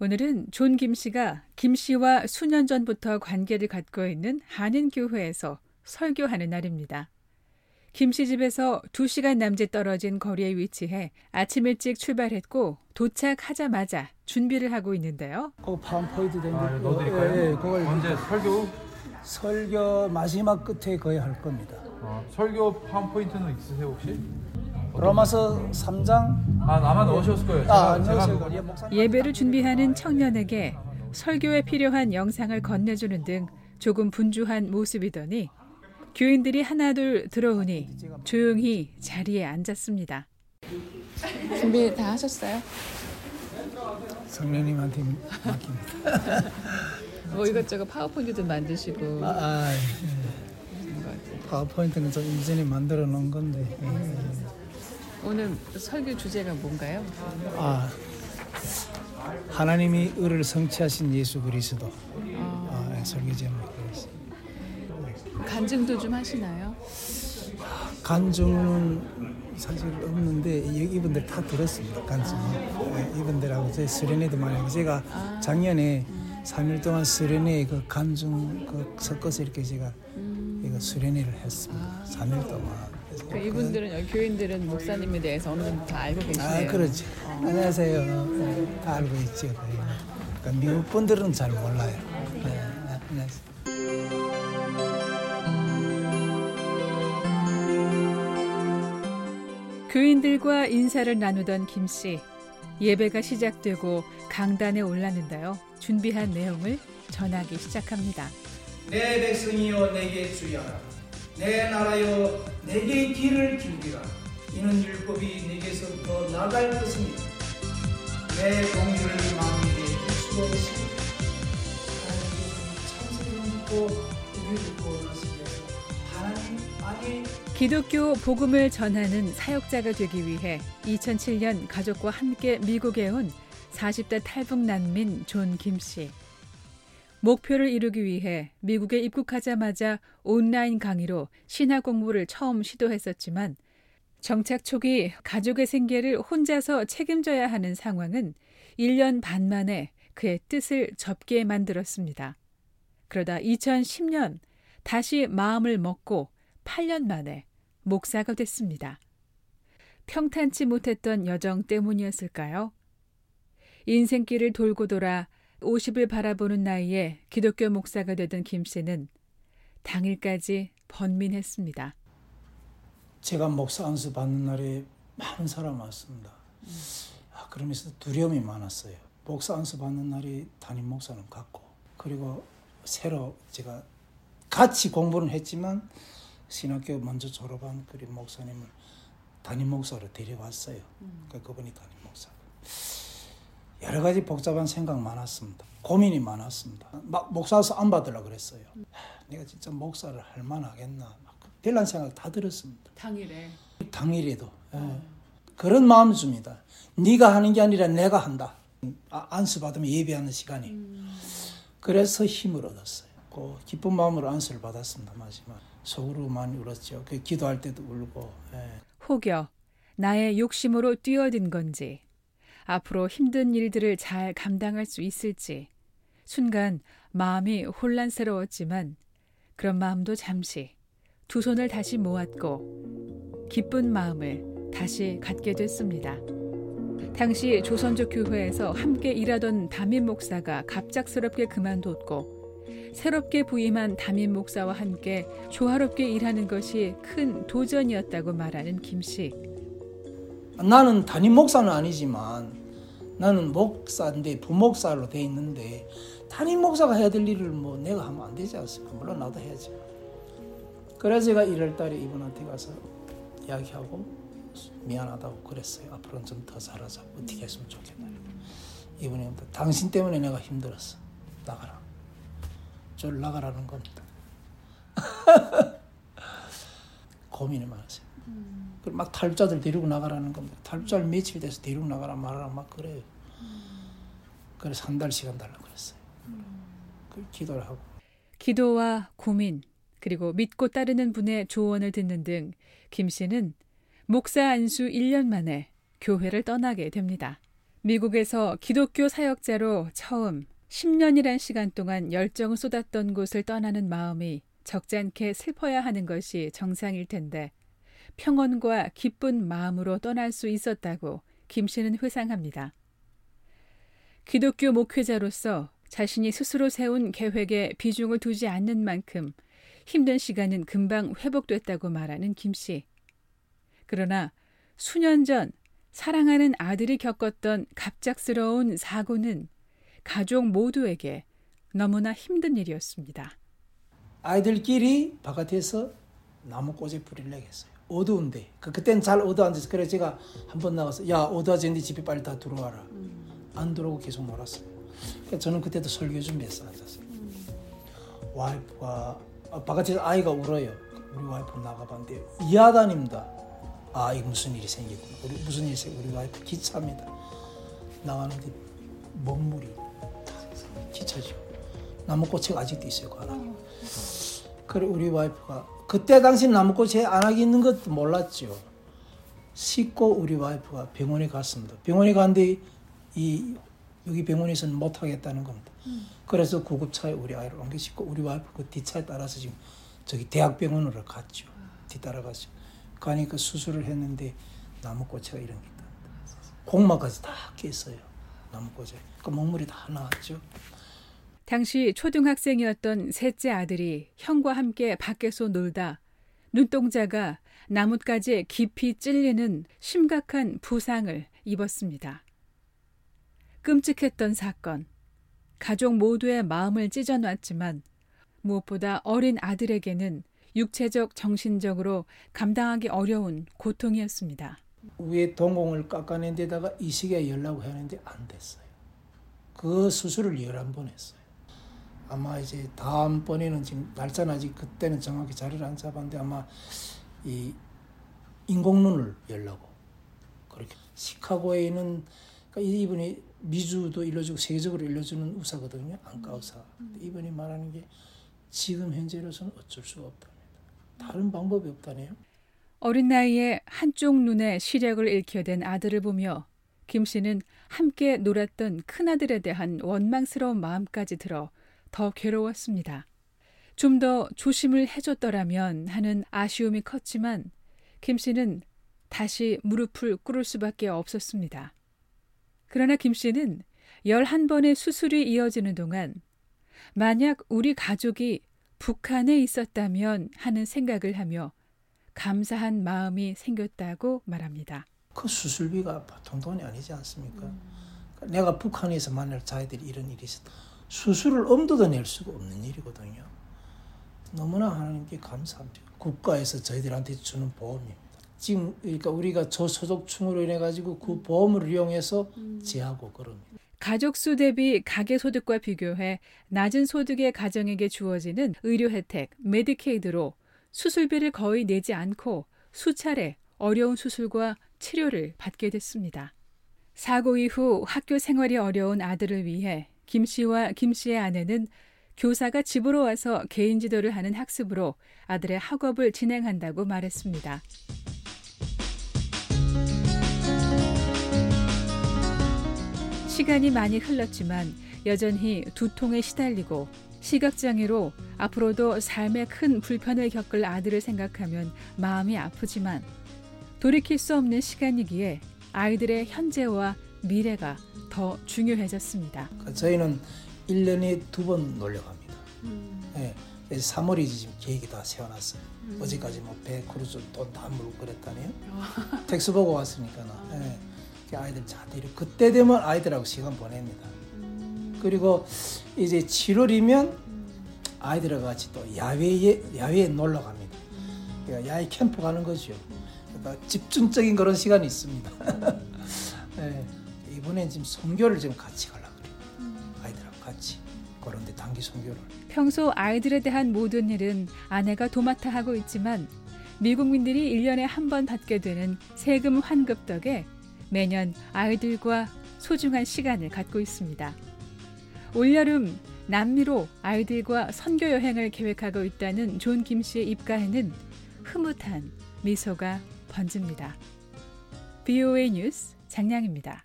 오늘은 존 김 씨가 김 씨와 수년 전부터 관계를 갖고 있는 한인교회에서 설교하는 날입니다. 김씨 집에서 2시간 남짓 떨어진 거리에 위치해 아침 일찍 출발했고 도착하자마자 준비를 하고 있는데요. 그 파워포인트 된 아, 넣어드릴까요? 예, 예, 그걸 언제 설교? 설교 마지막 끝에 거의 할 겁니다. 어, 설교 파워포인트는 있으세요 혹시? 로마서 3장 아 아마 넣으셨을 거예요. 제가, 아, 제가 안녕하세요. 예, 목사님. 예배를 준비하는 청년에게 설교에 필요한 영상을 건네주는 등 조금 분주한 모습이더니 교인들이 하나둘 들어오니 조용히 자리에 앉았습니다. 준비 다 하셨어요? 성령님한테 맡깁니다. 뭐 이것저것 파워포인트도 만드시고 아, 아, 예. 파워포인트는 좀 이전에 만들어 놓은 건데. 예. 오늘 설교 주제가 뭔가요? 아, 하나님이 의를 성취하신 예수 그리스도. 아, 예, 설교 제목이 그랬어요. 간증도 좀 하시나요? 간증은 사실 없는데 이- 이분들 다 들었습니다. 간증. 네, 이분들하고 제 수련회도 많이 하고 제가 작년에 3일 동안 수련회 그 간증 그 섞어서 이렇게 제가 이거 수련회를 했습니다. 3일 동안. 그 이분들은 여기 교인들은 목사님에 대해서 어느 정도 다 알고 아 계시네요. 그렇지. 안녕하세요. 네, 다 알고 있죠. 거의. 그러니까 미국 분들은 잘 몰라요. 네, 안녕하세요. 교인들과 인사를 나누던 김 씨. 예배가 시작되고 강단에 올랐는데요. 준비한 내용을 전하기 시작합니다. 내 백성이여 내게 주의하라 내 나라여 내게 귀를 기울이라 이는 율법이 내게서 더 나갈 것입니다. 내 공의를 만민에게 주시고 있습니다. 기독교 복음을 전하는 사역자가 되기 위해 2007년 가족과 함께 미국에 온 40대 탈북 난민 존 김 씨. 목표를 이루기 위해 미국에 입국하자마자 온라인 강의로 신학 공부를 처음 시도했었지만 정착 초기 가족의 생계를 혼자서 책임져야 하는 상황은 1년 반 만에 그의 뜻을 접게 만들었습니다. 그러다 2010년 다시 마음을 먹고 8년 만에 목사가 됐습니다. 평탄치 못했던 여정 때문이었을까요? 인생길을 돌고 돌아 50을 바라보는 나이에 기독교 목사가 되던 김 씨는 당일까지 번민했습니다. 제가 목사 안수 받는 날에 많은 사람 왔습니다. 아, 그러면서 두려움이 많았어요. 목사 안수 받는 날이 담임 목사는 같고 그리고 새로 제가 같이 공부는 했지만 신학교 먼저 졸업한 그 목사님을 담임 목사로 데려왔어요. 그 그분이 담임 목사. 여러 가지 복잡한 생각 많았습니다. 고민이 많았습니다. 막 목사서 안 받으려 그랬어요. 하, 내가 진짜 목사를 할 만하겠나. 막 별난 생각 다 들었습니다. 당일에 당일에도 예. 그런 마음 줍니다. 네가 하는 게 아니라 내가 한다. 아, 안수 받으면 예배하는 시간이. 그래서 힘을 얻었어요. 그 기쁜 마음으로 안수를 받았습니다. 마지막 속으로 많이 울었죠. 그 기도할 때도 울고. 예. 혹여 나의 욕심으로 뛰어든 건지 앞으로 힘든 일들을 잘 감당할 수 있을지 순간 마음이 혼란스러웠지만 그런 마음도 잠시 두 손을 다시 모았고 기쁜 마음을 다시 갖게 됐습니다. 당시 조선족 교회에서 함께 일하던 담임 목사가 갑작스럽게 그만뒀고 새롭게 부임한 담임 목사와 함께 조화롭게 일하는 것이 큰 도전이었다고 말하는 김 씨. 나는 담임 목사는 아니지만 나는 목사인데 부목사로 돼 있는데 담임 목사가 해야 될 일을 뭐 내가 하면 안 되지 않습니까? 물론 나도 해야지. 그래서 제가 1월 달에 이분한테 가서 이야기하고 미안하다고 그랬어요. 앞으로는 좀더 잘하자. 어떻게 했으면 좋겠다. 이분이 당신 때문에 내가 힘들었어. 나가라. 저 나가라는 겁니다. 고민이 많으세요. 그막 탈북자들 데리고 나가라는 겁니다. 탈북자를 며칠 돼서 데리고 나가라 말하라 막 그래요. 그래서 한 달 시간 달라고 그랬어요. 그 기도를 하고 기도와 고민, 그리고 믿고 따르는 분의 조언을 듣는 등 김 씨는 목사 안수 1년 만에 교회를 떠나게 됩니다. 미국에서 기독교 사역자로 처음 10년이란 시간 동안 열정을 쏟았던 곳을 떠나는 마음이 적잖게 슬퍼야 하는 것이 정상일 텐데 평온과 기쁜 마음으로 떠날 수 있었다고 김 씨는 회상합니다. 기독교 목회자로서 자신이 스스로 세운 계획에 비중을 두지 않는 만큼 힘든 시간은 금방 회복됐다고 말하는 김 씨. 그러나 수년 전 사랑하는 아들이 겪었던 갑작스러운 사고는 가족 모두에게 너무나 힘든 일이었습니다. 아이들끼리 바깥에서 나무꽃에 불을 내겠어요. 어두운데 그 그때는 잘 어두워앉아서 그래 제가 한 번 나가서 야 어두워졌는데 집에 빨리 다 들어와라. 안 들어오고 계속 놀았어요. 그러니까 저는 그때도 설교 준비해서 앉았어요. 와이프가 아, 바깥에서 아이가 울어요. 우리 와이프 나가봤는데 이하단입니다. 아 이거 무슨 일이 생겼구나. 우리 무슨 일이 생 우리 와이프 기차입니다. 나가는데 먹물이 기차죠. 나무꽃이 아직도 있어요. 그 안에. 그래 우리 와이프가 그때 당시 나무꽃이 안하게 있는 것도 몰랐죠. 씻고 우리 와이프가 병원에 갔습니다. 병원에 갔는데 이 여기 병원에서는 못 하겠다는 겁니다. 그래서 구급차에 우리 아이를 옮겨 싣고 우리 와이프 그 뒷차에 따라서 지금 저기 대학병원으로 갔죠. 뒤따라갔죠. 가니까 수술을 했는데 나무꽃이가 이런 게 있답니다. 공마까지 다 깼어요. 나무꽃에. 그 먹물이 다 나왔죠. 당시 초등학생이었던 셋째 아들이 형과 함께 밖에서 놀다 눈동자가 나뭇가지에 깊이 찔리는 심각한 부상을 입었습니다. 끔찍했던 사건. 가족 모두의 마음을 찢어놨지만 무엇보다 어린 아들에게는 육체적, 정신적으로 감당하기 어려운 고통이었습니다. 위에 동공을 깎아낸 데다가 이식에 열라고 했는데 안 됐어요. 그 수술을 11번 했어요. 아마 이제 다음번에는 지금 날짜는 아직 그때는 정확히 자리를 안 잡았는데 아마 이 인공눈을 열라고 그렇게 시카고에 있는 그러니까 이분이 미주도 일러주고 세계적으로 일러주는 의사거든요. 안과 의사. 이분이 말하는 게 지금 현재로서는 어쩔 수가 없답니다. 다른 방법이 없다네요. 어린 나이에 한쪽 눈에 시력을 잃게 된 아들을 보며 김 씨는 함께 놀았던 큰아들에 대한 원망스러운 마음까지 들어 더 괴로웠습니다. 좀 더 조심을 해줬더라면 하는 아쉬움이 컸지만 김 씨는 다시 무릎을 꿇을 수밖에 없었습니다. 그러나 김 씨는 11번의 수술이 이어지는 동안 만약 우리 가족이 북한에 있었다면 하는 생각을 하며 감사한 마음이 생겼다고 말합니다. 그 수술비가 보통 돈이 아니지 않습니까? 내가 북한에서 만날 자기들이 이런 일이 있었다. 수술을 엄두도 낼 수가 없는 일이거든요. 너무나 하나님께 감사합니다. 국가에서 저희들한테 주는 보험입니다. 지금 그러니까 우리가 저소득층으로 인해 가지고 그 보험을 이용해서 제하고 그럽니다. 가족 수 대비 가계 소득과 비교해 낮은 소득의 가정에게 주어지는 의료 혜택 Medicaid로 수술비를 거의 내지 않고 수차례 어려운 수술과 치료를 받게 됐습니다. 사고 이후 학교 생활이 어려운 아들을 위해 김 씨와 김 씨의 아내는 교사가 집으로 와서 개인 지도를 하는 학습으로 아들의 학업을 진행한다고 말했습니다. 시간이 많이 흘렀지만 여전히 두통에 시달리고 시각장애로 앞으로도 삶에 큰 불편을 겪을 아들을 생각하면 마음이 아프지만 돌이킬 수 없는 시간이기에 아이들의 현재와 미래가 더 중요해졌습니다. 그러니까 저희는 1년에 두 번 놀러 갑니다. 예, 그래서 3월이 지금 계획이 다 세워놨어요. 어제까지 뭐 배 크루즈 돈 다 물고 그랬다네요. tax 보고 왔으니까 나. 예, 그 아이들 자 데리고 그때 되면 아이들하고 시간 보냅니다. 그리고 이제 7월이면 아이들하고 같이 또 야외에 야외에 놀러 갑니다. 그러니까 야외 캠프 가는 거죠. 그러니까 집중적인 그런 시간이 있습니다. 예, 이번엔 지금 선교를 좀 같이 가려고 그래요. 아이들하고 같이 그런데 단기 선교를. 평소 아이들에 대한 모든 일은 아내가 도맡아 하고 있지만 미국민들이 1년에 한 번 받게 되는 세금 환급 덕에 매년 아이들과 소중한 시간을 갖고 있습니다. 올여름 남미로 아이들과 선교 여행을 계획하고 있다는 존 김 씨의 입가에는 흐뭇한 미소가 번집니다. BOA 뉴스 장량입니다.